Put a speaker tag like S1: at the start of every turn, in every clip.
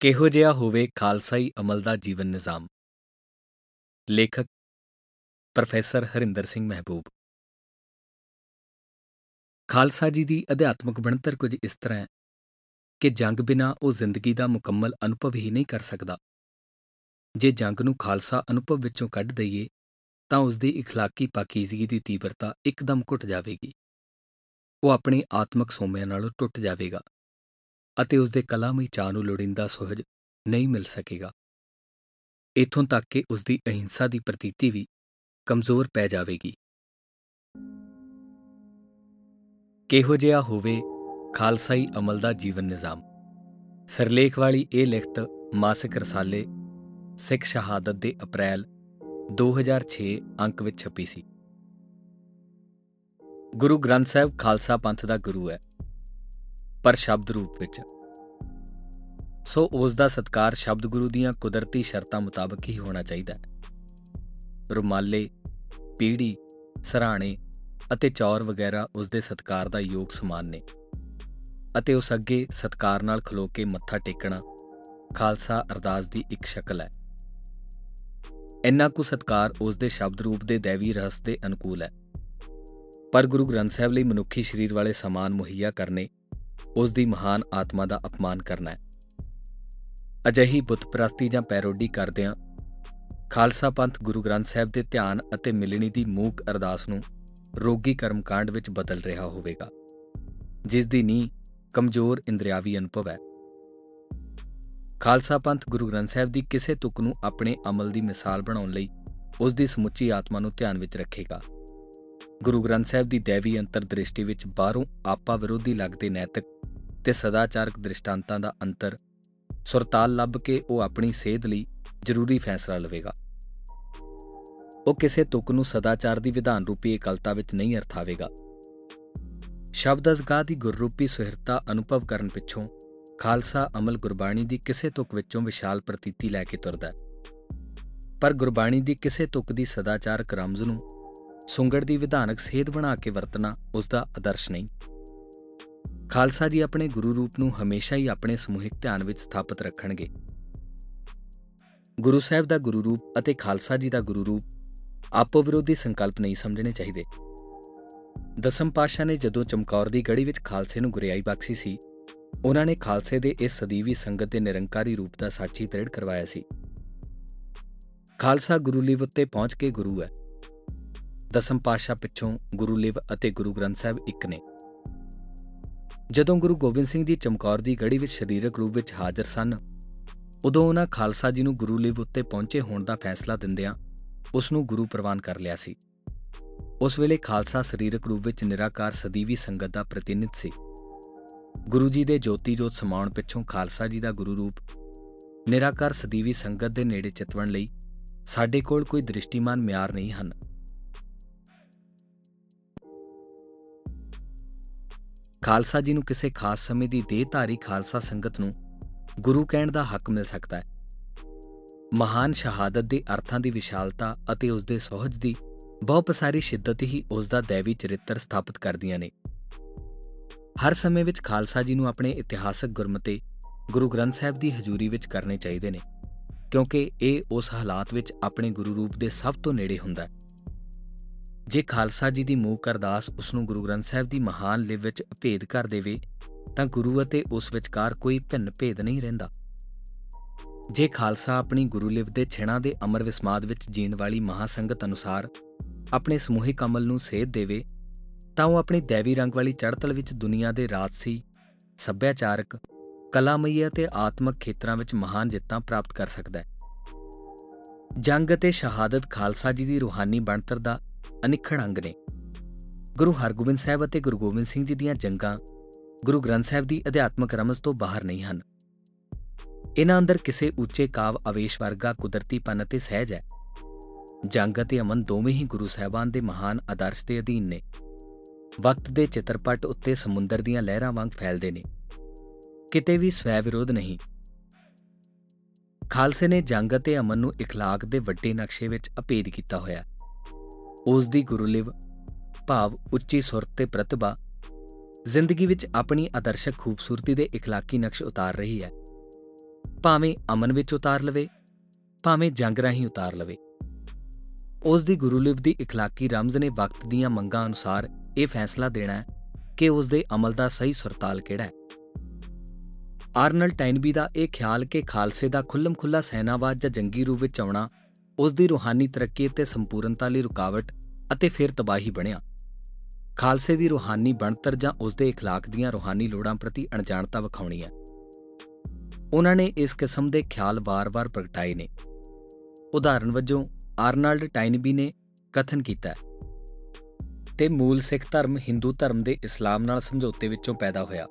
S1: ਕਿਹੋ ਜਿਹਾ ਹੋਵੇ ਖਾਲਸਾਈ ਅਮਲ ਦਾ ਜੀਵਨ ਨਿਜ਼ਾਮ ਲੇਖਕ ਪ੍ਰੋਫੈਸਰ ਹਰਿੰਦਰ ਸਿੰਘ ਮਹਿਬੂਬ ਖਾਲਸਾ ਜੀ ਦੀ ਅਧਿਆਤਮਕ ਬਣਤਰ ਕੁਝ ਇਸ ਤਰ੍ਹਾਂ ਹੈ ਕਿ ਜੰਗ ਬਿਨਾ ਉਹ ਜ਼ਿੰਦਗੀ ਦਾ ਮੁਕੰਮਲ ਅਨੁਭਵ ਹੀ ਨਹੀਂ ਕਰ ਸਕਦਾ ਜੇ ਜੰਗ ਨੂੰ ਖਾਲਸਾ ਅਨੁਭਵ ਵਿੱਚੋਂ ਕੱਢ ਦਈਏ ਤਾਂ ਉਸ ਦੀ اخلاقی ਪਾਕੀਜ਼ਗੀ ਦੀ ਤੀਬਰਤਾ ਇੱਕਦਮ ਘਟ ਜਾਵੇਗੀ ਉਹ ਆਪਣੀ ਆਤਮਿਕ ਸੋਮਿਆਂ ਨਾਲੋਂ ਟੁੱਟ ਜਾਵੇਗਾ ਅਤੇ ਉਸ ਦੇ ਕਲਾਮਈ ਚਾਹ ਨੂੰ ਲੋੜਿੰਦਾ ਸੁਹਜ ਨਹੀਂ ਮਿਲ ਸਕੇਗਾ। ਇਥੋਂ ਤੱਕ ਕਿ ਉਸ ਦੀ ਅਹਿੰਸਾ ਦੀ ਪ੍ਰਤੀਤੀ ਵੀ ਕਮਜ਼ੋਰ ਪੈ ਜਾਵੇਗੀ। ਕਿਹੋ ਜਿਹਾ ਹੋਵੇ ਖਾਲਸਾਈ ਅਮਲ ਦਾ ਜੀਵਨ ਨਿਜ਼ਾਮ। ਸਰਲੇਖ ਵਾਲੀ ਇਹ ਲਿਖਤ ਮਾਸਿਕ ਰਸਾਲੇ ਸਿੱਖ ਸ਼ਹਾਦਤ ਦੇ ਅਪ੍ਰੈਲ 2006 ਅੰਕ ਵਿੱਚ ਛਪੀ ਸੀ। ਗੁਰੂ ਗ੍ਰੰਥ ਸਾਹਿਬ ਖਾਲਸਾ ਪੰਥ ਦਾ ਗੁਰੂ ਹੈ। ਪਰ ਸ਼ਬਦ ਰੂਪ ਵਿੱਚ। ਸੋ ਉਸ ਦਾ ਸਤਕਾਰ ਸ਼ਬਦ ਗੁਰੂ ਦੀਆਂ ਕੁਦਰਤੀ ਸ਼ਰਤਾਂ ਮੁਤਾਬਕ ਹੀ ਹੋਣਾ ਚਾਹੀਦਾ ਹੈ। ਰੁਮਾਲੇ, ਪੀੜੀ, ਸਰਾਣੇ ਅਤੇ ਚੌਰ ਵਗੈਰਾ ਉਸ ਦੇ ਸਤਕਾਰ ਦਾ ਯੋਗ ਸਮਾਨ ਨੇ ਅਤੇ ਉਸ ਅੱਗੇ ਸਤਕਾਰ ਨਾਲ ਖਲੋ ਕੇ ਮੱਥਾ ਟੇਕਣਾ ਖਾਲਸਾ ਅਰਦਾਸ ਦੀ ਇੱਕ ਸ਼ਕਲ ਹੈ। ਇੰਨਾ ਕੁ ਸਤਕਾਰ ਉਸ ਦੇ ਸ਼ਬਦ ਰੂਪ ਦੇ ਦੇਵੀ ਰਹੱਸ ਦੇ ਅਨੁਕੂਲ ਹੈ। ਪਰ ਗੁਰੂ ਗ੍ਰੰਥ ਸਾਹਿਬ ਲਈ ਮਨੁੱਖੀ ਸਰੀਰ ਵਾਲੇ ਸਮਾਨ ਮੁਹੱਈਆ ਕਰਨੇ ਉਸ ਦੀ ਮਹਾਨ ਆਤਮਾ ਦਾ ਅਪਮਾਨ ਕਰਨਾ ਹੈ। ਅਜਹੀ ਬੁੱਤ ਪ੍ਰਸਤੀ ਜਾਂ ਪੈਰੋਡੀ ਕਰਦਿਆਂ ਖਾਲਸਾ ਪੰਥ ਗੁਰੂ ਗ੍ਰੰਥ ਸਾਹਿਬ ਦੇ ਧਿਆਨ ਅਤੇ ਮਿਲਣੀ ਦੀ ਮੂਕ ਅਰਦਾਸ ਨੂੰ ਰੋਗੀ ਕਰਮਕਾਂਡ ਵਿੱਚ ਬਦਲ ਰਿਹਾ ਹੋਵੇਗਾ, ਜਿਸ ਦੀ ਨੀ ਕਮਜ਼ੋਰ ਇੰਦਰੀਆਵੀ ਅਨੁਭਵ ਹੈ। ਖਾਲਸਾ ਪੰਥ ਗੁਰੂ ਗ੍ਰੰਥ ਸਾਹਿਬ ਦੀ ਕਿਸੇ ਤੁਕ ਨੂੰ ਆਪਣੇ ਅਮਲ ਦੀ ਮਿਸਾਲ ਬਣਾਉਣ ਲਈ ਉਸ ਦੀ ਸਮੁੱਚੀ ਆਤਮਾ ਨੂੰ ਧਿਆਨ ਵਿੱਚ ਰੱਖੇਗਾ। ਗੁਰੂ ਗ੍ਰੰਥ ਸਾਹਿਬ ਦੀ ਦੇਵੀ ਅੰਤਰਦ੍ਰਿਸ਼ਟੀ ਵਿੱਚ ਬਾਹਰੋਂ ਆਪਾ ਵਿਰੋਧੀ ਲੱਗਦੇ ਨੈਤਿਕ ਤੇ ਸਦਾਚਾਰਕ ਦ੍ਰਿਸ਼ਟਾਂਤਾਂ ਦਾ ਅੰਤਰ ਸੁਰਤਾਲ ਲੱਭ ਕੇ ਉਹ ਆਪਣੀ ਸੇਧ ਲਈ ਜ਼ਰੂਰੀ ਫੈਸਲਾ ਲਵੇਗਾ। ਉਹ ਕਿਸੇ ਤੁਕ ਨੂੰ ਸਦਾਚਾਰ ਦੀ ਵਿਧਾਨ ਰੂਪੀ ਇਕਲਤਾ ਵਿੱਚ ਨਹੀਂ ਅਰਥਾਵੇਗਾ। ਸ਼ਬਦ ਅਜ਼ਗਾ ਦੀ ਗੁਰਰੂਪੀ ਸੁਹਿਰਤਾ ਅਨੁਭਵ ਕਰਨ ਪਿੱਛੋਂ ਖਾਲਸਾ ਅਮਲ ਗੁਰਬਾਣੀ ਦੀ ਕਿਸੇ ਤੁਕ ਵਿੱਚੋਂ ਵਿਸ਼ਾਲ ਪ੍ਰਤੀਤੀ ਲੈ ਕੇ ਤੁਰਦਾ ਪਰ ਗੁਰਬਾਣੀ ਦੀ ਕਿਸੇ ਤੁਕ ਦੀ ਸਦਾਚਾਰਕ ਰਮਜ਼ ਨੂੰ ਸੁੰਗੜ ਦੀ ਵਿਧਾਨਕ ਸੇਧ ਬਣਾ ਕੇ ਵਰਤਣਾ ਉਸ ਦਾ ਆਦਰਸ਼ ਨਹੀਂ। ਖਾਲਸਾ ਜੀ ਆਪਣੇ ਗੁਰੂ ਰੂਪ ਨੂੰ ਹਮੇਸ਼ਾ ਹੀ ਆਪਣੇ ਸਮੂਹਿਕ ਧਿਆਨ ਵਿੱਚ ਸਥਾਪਿਤ ਰੱਖਣਗੇ। ਗੁਰੂ ਸਾਹਿਬ ਦਾ ਗੁਰੂ ਰੂਪ ਅਤੇ ਖਾਲਸਾ ਜੀ ਦਾ ਗੁਰੂ ਰੂਪ ਆਪੋ ਵਿਰੋਧੀ ਸੰਕਲਪ ਨਹੀਂ ਸਮਝਣੇ ਚਾਹੀਦੇ। ਦਸਮ ਪਾਸ਼ਾ ਨੇ ਜਦੋਂ ਚਮਕੌਰ ਦੀ ਗੜੀ ਵਿੱਚ ਖਾਲਸੇ ਨੂੰ ਗੁਰਿਆਈ ਬਖਸ਼ੀ ਸੀ, ਉਹਨਾਂ ਨੇ ਖਾਲਸੇ ਦੇ ਇਸ ਸਦੀਵੀ ਸੰਗਤ ਦੇ ਨਿਰੰਕਾਰੀ ਰੂਪ ਦਾ ਸਾਚੀ ਤ੍ਰਿੜ ਕਰਵਾਇਆ ਸੀ। ਖਾਲਸਾ ਗੁਰੂ ਲਿਵ ਉੱਤੇ ਪਹੁੰਚ ਕੇ ਗੁਰੂ ਹੈ। ਦਸਮ ਪਾਸ਼ਾ ਪਿੱਛੋਂ ਗੁਰੂ ਲਿਵ ਅਤੇ ਗੁਰੂ ਗ੍ਰੰਥ ਸਾਹਿਬ ਇੱਕ ਨੇ। ਜਦੋਂ ਗੁਰੂ ਗੋਬਿੰਦ ਸਿੰਘ ਜੀ ਚਮਕੌਰ ਦੀ ਗੜੀ ਵਿੱਚ ਸਰੀਰਕ ਰੂਪ ਵਿੱਚ ਹਾਜ਼ਰ ਸਨ, ਉਦੋਂ ਉਹਨਾਂ ਖਾਲਸਾ ਜੀ ਨੂੰ ਗੁਰੂ ਲਿਵ ਉੱਤੇ ਪਹੁੰਚੇ ਹੋਣ ਦਾ ਫੈਸਲਾ ਦਿੰਦਿਆਂ ਉਸ ਨੂੰ ਗੁਰੂ ਪ੍ਰਵਾਨ ਕਰ ਲਿਆ ਸੀ। ਉਸ ਵੇਲੇ ਖਾਲਸਾ ਸਰੀਰਕ ਰੂਪ ਵਿੱਚ ਨਿਰਾਕਾਰ ਸਦੀਵੀ ਸੰਗਤ ਦਾ ਪ੍ਰਤੀਨਿਧ ਸੀ। ਗੁਰੂ ਜੀ ਦੇ ਜੋਤੀ ਜੋਤ ਸਮਾਉਣ ਪਿੱਛੋਂ ਖਾਲਸਾ ਜੀ ਦਾ ਗੁਰੂ ਰੂਪ ਨਿਰਾਕਾਰ ਸਦੀਵੀ ਸੰਗਤ ਦੇ ਨੇੜੇ ਚਿਤਵਣ ਲਈ ਸਾਡੇ ਕੋਲ ਕੋਈ ਦ੍ਰਿਸ਼ਟੀਮਾਨ ਮਿਆਰ ਨਹੀਂ ਹਨ। ਖਾਲਸਾ ਜੀ ਨੂੰ ਕਿਸੇ ਖਾਸ ਸਮੇਂ ਦੀ ਦੇਹਧਾਰੀ ਖਾਲਸਾ ਸੰਗਤ ਨੂੰ ਗੁਰੂ ਕਹਿਣ ਦਾ ਹੱਕ ਮਿਲ ਸਕਦਾ ਹੈ। ਮਹਾਨ ਸ਼ਹਾਦਤ ਦੇ ਅਰਥਾਂ ਦੀ ਵਿਸ਼ਾਲਤਾ ਅਤੇ ਉਸ ਦੇ ਸੋਹਜ ਦੀ ਬਹੁਪਸਾਰੀ ਸ਼ਿੱਦਤ ਹੀ ਉਸ ਦਾ ਦੇਵੀ ਚਰਿੱਤਰ ਸਥਾਪਿਤ ਕਰਦੀਆਂ ਨੇ। ਹਰ ਸਮੇਂ ਵਿੱਚ ਖਾਲਸਾ ਜੀ ਨੂੰ ਆਪਣੇ ਇਤਿਹਾਸਕ ਗੁਰਮਤੇ ਗੁਰੂ ਗ੍ਰੰਥ ਸਾਹਿਬ ਦੀ ਹਜ਼ੂਰੀ ਵਿੱਚ ਕਰਨੇ ਚਾਹੀਦੇ ਨੇ, ਕਿਉਂਕਿ ਇਹ ਉਸ ਹਾਲਾਤ ਵਿੱਚ ਆਪਣੇ ਗੁਰੂ ਰੂਪ ਦੇ ਸਭ ਤੋਂ ਨੇੜੇ ਹੁੰਦਾ ਹੈ। ਜੇ ਖਾਲਸਾ ਜੀ ਦੀ ਮੂਕ ਅਰਦਾਸ ਉਸ ਨੂੰ ਗੁਰੂ ਗ੍ਰੰਥ ਸਾਹਿਬ ਦੀ ਮਹਾਨ ਲਿਵ ਵਿੱਚ ਅਭੇਦ ਕਰ ਦੇਵੇ, ਤਾਂ ਗੁਰੂ ਅਤੇ ਉਸ ਵਿਚਕਾਰ ਕੋਈ ਭਿੰਨ ਭੇਦ ਨਹੀਂ ਰਹਿੰਦਾ। ਜੇ ਖਾਲਸਾ ਆਪਣੀ ਗੁਰੂ ਲਿਵ ਦੇ ਛਿਣਾ ਦੇ ਅਮਰ ਵਿਸਮਾਦ ਵਿੱਚ ਜੀਣ ਵਾਲੀ ਮਹਾਸੰਗਤ ਅਨੁਸਾਰ ਆਪਣੇ ਸਮੂਹਿਕ ਅਮਲ ਨੂੰ ਸੇਧ ਦੇਵੇ, ਤਾਂ ਉਹ ਆਪਣੀ ਦੇਵੀ ਰੰਗ ਵਾਲੀ ਚੜ੍ਹਤਲ ਵਿੱਚ ਦੁਨੀਆ ਦੇ ਰਾਜਸੀ, ਸੱਭਿਆਚਾਰਕ, ਕਲਾਮਈ ਅਤੇ ਆਤਮਿਕ ਖੇਤਰਾਂ ਵਿੱਚ ਮਹਾਨ ਜਿੱਤਾਂ ਪ੍ਰਾਪਤ ਕਰ ਸਕਦਾ ਹੈ। ਜੰਗ ਅਤੇ ਸ਼ਹਾਦਤ ਖਾਲਸਾ ਜੀ ਦੀ ਰੂਹਾਨੀ ਬਣਤਰ ਦਾ ਅਨਿਖੜ ਅੰਗ ਨੇ ਗੁਰੂ ਹਰਗੋਬਿੰਦ ਸਾਹਿਬ ਅਤੇ ਗੁਰੂ ਗੋਬਿੰਦ ਸਿੰਘ ਜੀ ਦੀਆਂ ਜੰਗਾਂ ਗੁਰੂ ਗ੍ਰੰਥ ਸਾਹਿਬ ਦੀ ਅਧਿਆਤਮਕ ਰਮਜ਼ ਤੋਂ ਬਾਹਰ ਨਹੀਂ ਹਨ ਇਹਨਾਂ ਅੰਦਰ ਕਿਸੇ ਉੱਚੇ ਕਾਵ ਆਵੇਸ਼ ਵਰਗਾ ਕੁਦਰਤੀਪਨ ਅਤੇ ਸਹਿਜ ਹੈ ਜੰਗ ਅਤੇ ਅਮਨ ਦੋਵੇਂ ਹੀ ਗੁਰੂ ਸਾਹਿਬਾਨ ਦੇ ਮਹਾਨ ਆਦਰਸ਼ ਦੇ ਅਧੀਨ ਨੇ ਵਕਤ ਦੇ ਚਿੱਤਰਪਟ ਉੱਤੇ ਸਮੁੰਦਰ ਦੀਆਂ ਲਹਿਰਾਂ ਵਾਂਗ ਫੈਲਦੇ ਨੇ ਕਿਤੇ ਵੀ ਸਵੈ ਵਿਰੋਧ ਨਹੀਂ ਖਾਲਸੇ ਨੇ ਜੰਗ ਅਤੇ ਅਮਨ ਨੂੰ اخلاق ਦੇ ਵੱਡੇ ਨਕਸ਼ੇ ਵਿੱਚ ਅਪੇਦ ਕੀਤਾ ਹੋਇਆ ਉਸ ਦੀ ਗੁਰੂਲਿਵ ਭਾਵ ਉੱਚੀ ਸੁਰਤ ਤੇ ਪ੍ਰਤਿਭਾ ਜ਼ਿੰਦਗੀ ਵਿੱਚ ਆਪਣੀ ਆਦਰਸ਼ਕ ਖੂਬਸੂਰਤੀ ਦੇ اخلاقی ਨਕਸ਼ ਉਤਾਰ ਰਹੀ ਹੈ ਭਾਵੇਂ ਅਮਨ ਵਿੱਚ ਉਤਾਰ ਲਵੇ ਭਾਵੇਂ ਜੰਗ ਰਾਹੀਂ ਉਤਾਰ ਲਵੇ ਉਸ ਦੀ ਗੁਰੂ ਦੀ اخلاقی ਰਮਜ਼ ਨੇ ਵਕਤ ਦੀਆਂ ਮੰਗਾਂ ਅਨੁਸਾਰ ਇਹ ਫੈਸਲਾ ਦੇਣਾ ਹੈ ਕਿ ਉਸ ਦੇ ਅਮਲ ਦਾ ਸਹੀ ਸੁਰਤਾਲ ਕਿਹੜਾ ਹੈ ਆਰਨਲਡ ਟਾਈਨਬੀ ਦਾ ਇਹ ਖਿਆਲ ਕਿ ਖਾਲਸੇ ਦਾ ਖੁੱਲਮ ਖੁੱਲਾ ਸੈਨਾਵਾਦ ਜਾਂ ਜੰਗੀ ਰੂਪ ਵਿੱਚ ਆਉਣਾ ਉਸ ਦੀ ਰੂਹਾਨੀ ਤਰੱਕੀ ਅਤੇ ਸੰਪੂਰਨਤਾ ਲਈ ਰੁਕਾਵਟ ਅਤੇ ਫਿਰ ਤਬਾਹੀ ਬਣਿਆ ਖਾਲਸੇ ਦੀ ਰੂਹਾਨੀ ਬਣਤਰ ਜਾਂ ਉਸ ਦੇ اخلاق ਦੀਆਂ ਰੂਹਾਨੀ ਲੋੜਾਂ ਪ੍ਰਤੀ ਅਣਜਾਣਤਾ ਵਿਖਾਉਣੀ ਹੈ ਉਹਨਾਂ ਨੇ ਇਸ ਕਿਸਮ ਦੇ ਖਿਆਲ ਵਾਰ-ਵਾਰ ਪ੍ਰਗਟਾਏ ਨੇ ਉਦਾਹਰਨ ਵਜੋਂ ਆਰਨਲਡ ਟਾਈਨਬੀ ਨੇ ਕਥਨ ਕੀਤਾ ਤੇ ਮੂਲ ਸਿੱਖ ਧਰਮ ਹਿੰਦੂ ਧਰਮ ਦੇ ਇਸਲਾਮ ਨਾਲ ਸਮਝੌਤੇ ਵਿੱਚੋਂ ਪੈਦਾ ਹੋਇਆ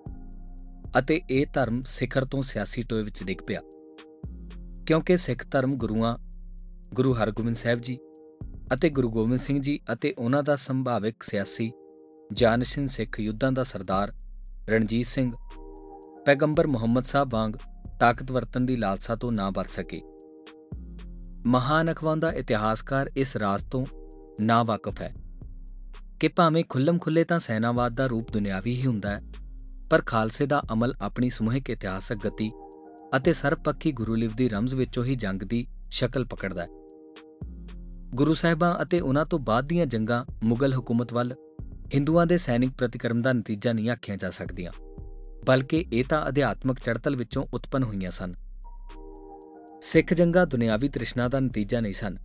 S1: ਅਤੇ ਇਹ ਧਰਮ ਸਿਖਰ ਤੋਂ ਸਿਆਸੀ ਟੋਏ ਵਿੱਚ ਡਿੱਗ ਪਿਆ ਕਿਉਂਕਿ ਸਿੱਖ ਧਰਮ ਗੁਰੂਆਂ ਗੁਰੂ ਹਰਗੋਬਿੰਦ ਸਾਹਿਬ ਜੀ ਅਤੇ ਗੁਰੂ ਗੋਬਿੰਦ ਸਿੰਘ ਜੀ ਅਤੇ ਉਹਨਾਂ ਦਾ ਸੰਭਾਵਿਕ ਸਿਆਸੀ, ਜਾਨਸ਼ਨ ਸਿੱਖ ਯੁੱਧਾਂ ਦਾ ਸਰਦਾਰ ਰਣਜੀਤ ਸਿੰਘ, ਪੈਗੰਬਰ ਮੁਹੰਮਦ ਸਾਹਿਬ ਵਾਂਗ ਤਾਕਤ ਵਰਤਨ ਦੀ ਲਾਲਸਾ ਤੋਂ ਨਾ ਬਚ ਸਕੇ। ਮਹਾਨ ਅਖਵਾਂਦਾ ਇਤਿਹਾਸਕਾਰ ਇਸ ਰਾਜ਼ ਤੋਂ ਨਾ ਵਾਕਿਫ ਹੈ ਕਿ ਭਾਵੇਂ ਖੁੱਲਮ ਖੁੱਲੇ ਤਾਂ ਸੈਨਾਵਾਦ ਦਾ ਰੂਪ ਦੁਨਿਆਵੀ ਹੀ ਹੁੰਦਾ ਹੈ, ਪਰ ਖਾਲਸੇ ਦਾ ਅਮਲ ਆਪਣੀ ਸਮੂਹਿਕ ਇਤਿਹਾਸਕ ਗਤੀ ਅਤੇ ਸਰਪੱਖੀ ਗੁਰੂਲਿਵ ਦੀ ਰਮਜ਼ ਵਿੱਚੋਂ ਹੀ ਜੰਗ ਦੀ ਸ਼ਕਲ ਪਕੜਦਾ ਹੈ। ਗੁਰੂ ਸਾਹਿਬਾਂ ਅਤੇ ਉਹਨਾਂ ਤੋਂ ਬਾਅਦ ਦੀਆਂ ਜੰਗਾਂ ਮੁਗਲ ਹਕੂਮਤ ਵੱਲ, ਹਿੰਦੂਆਂ ਦੇ ਸੈਨਿਕ ਪ੍ਰਤੀਕਰਮ ਦਾ ਨਤੀਜਾ ਨਹੀਂ ਆਖਿਆ ਜਾ ਸਕਦੀਆਂ, ਬਲਕਿ ਇਹ ਤਾਂ ਅਧਿਆਤਮਕ ਚੜਤਲ ਵਿੱਚੋਂ ਉਤਪਨ ਹੋਈਆਂ ਸਨ। ਸਿੱਖ ਜੰਗਾਂ ਦੁਨਿਆਵੀ ਤ੍ਰਿਸ਼ਨਾ ਦਾ ਨਤੀਜਾ ਨਹੀਂ ਸਨ,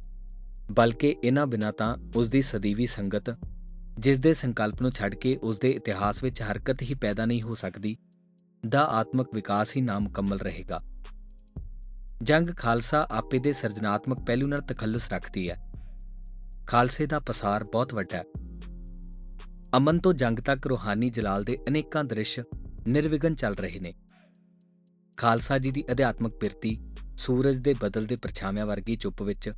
S1: ਬਲਕਿ ਇਹਨਾਂ ਬਿਨਾਂ ਤਾਂ ਉਸ ਦੀ ਸਦੀਵੀ ਸੰਗਤ, ਜਿਸ ਦੇ ਸੰਕਲਪ ਨੂੰ ਛੱਡ ਕੇ ਉਸ ਦੇ ਇਤਿਹਾਸ ਵਿੱਚ ਹਰਕਤ ਹੀ ਪੈਦਾ ਨਹੀਂ ਹੋ ਸਕਦੀ, ਦਾ ਆਤਮਿਕ ਵਿਕਾਸ ਹੀ ਨਾਮੁਕੰਮਲ ਰਹੇਗਾ। ਜੰਗ ਖਾਲਸਾ ਆਪੇ ਦੇ ਸਿਰਜਣਾਤਮਕ ਪਹਿਲੂ ਨਾਲ ਤਖੱਲੁਸ ਰੱਖਦੀ ਹੈ। ਖਾਲਸੇ ਦਾ ਪਸਾਰ ਬਹੁਤ ਵੱਡਾ ਹੈ। ਅਮਨ ਤੋਂ ਜੰਗ ਤੱਕ ਰੂਹਾਨੀ ਜਲਾਲ ਦੇ ਅਨੇਕਾਂ ਦ੍ਰਿਸ਼ ਨਿਰਵਿਘਨ ਚੱਲ ਰਹੇ ਨੇ। ਖਾਲਸਾ ਜੀ ਦੀ ਅਧਿਆਤਮਕ ਬਿਰਤੀ ਸੂਰਜ ਦੇ ਬਦਲਦੇ ਪਰਛਾਵਿਆਂ ਵਰਗੀ ਚੁੱਪ ਵਿੱਚ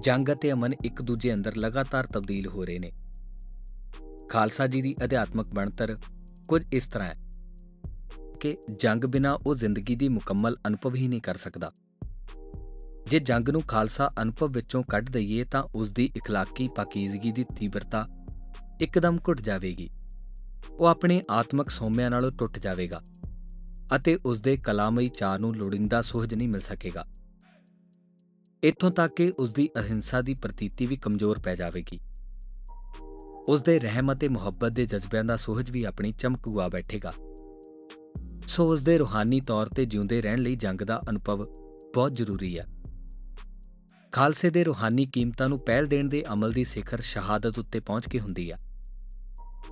S1: ਜੰਗ ਅਤੇ ਅਮਨ ਇੱਕ ਦੂਜੇ ਅੰਦਰ ਲਗਾਤਾਰ ਤਬਦੀਲ ਹੋ ਰਹੇ ਨੇ। ਖਾਲਸਾ ਜੀ ਦੀ ਅਧਿਆਤਮਕ ਬਣਤਰ ਕੁਝ ਇਸ ਤਰ੍ਹਾਂ ਹੈ ਕਿ ਜੰਗ ਬਿਨਾ ਉਹ ਜ਼ਿੰਦਗੀ ਦੀ ਮੁਕੰਮਲ ਅਨੁਭਵ ਹੀ ਨਹੀਂ ਕਰ ਸਕਦਾ। ਜੇ ਜੰਗ ਨੂੰ ਖਾਲਸਾ ਅਨੁਭਵ ਵਿੱਚੋਂ ਕੱਢ ਦਈਏ ਤਾਂ ਉਸ ਦੀ اخلاقی ਪਾਕੀਜ਼ਗੀ ਦੀ ਤੀਬਰਤਾ ਇੱਕਦਮ ਘਟ ਜਾਵੇਗੀ ਉਹ ਆਪਣੇ ਆਤਮਿਕ ਸੋਮਿਆਂ ਨਾਲੋਂ ਟੁੱਟ ਜਾਵੇਗਾ ਅਤੇ ਉਸ ਦੇ ਕਲਾਮਈ ਚਾਹ ਨੂੰ ਲੋੜਿੰਦਾ ਸੁਹਜ ਨਹੀਂ ਮਿਲ ਸਕੇਗਾ ਇਥੋਂ ਤੱਕ ਕਿ ਉਸ ਦੀ ਅਹਿੰਸਾ ਦੀ ਪ੍ਰਤੀਤੀ ਵੀ ਕਮਜ਼ੋਰ ਪੈ ਜਾਵੇਗੀ ਉਸ ਦੇ ਰਹਿਮ ਅਤੇ ਮੁਹੱਬਤ ਦੇ ਜਜ਼ਬਿਆਂ ਦਾ ਸੁਹਜ ਵੀ ਆਪਣੀ ਚਮਕ ਗੁਆ ਬੈਠੇਗਾ ਸੋ ਉਸ ਦੇ ਰੂਹਾਨੀ ਤੌਰ ਤੇ ਜਿਉਂਦੇ ਰਹਿਣ ਲਈ ਜੰਗ ਦਾ ਅਨੁਭਵ ਬਹੁਤ ਜ਼ਰੂਰੀ ਹੈ ਖਾਲਸੇ ਦੇ ਰੂਹਾਨੀ ਕੀਮਤਾਂ ਨੂੰ ਪਹਿਲ ਦੇਣ ਦੇ ਅਮਲ ਦੀ ਸਿਖਰ ਸ਼ਹਾਦਤ ਉੱਤੇ ਪਹੁੰਚ ਕੇ ਹੁੰਦੀ ਹੈ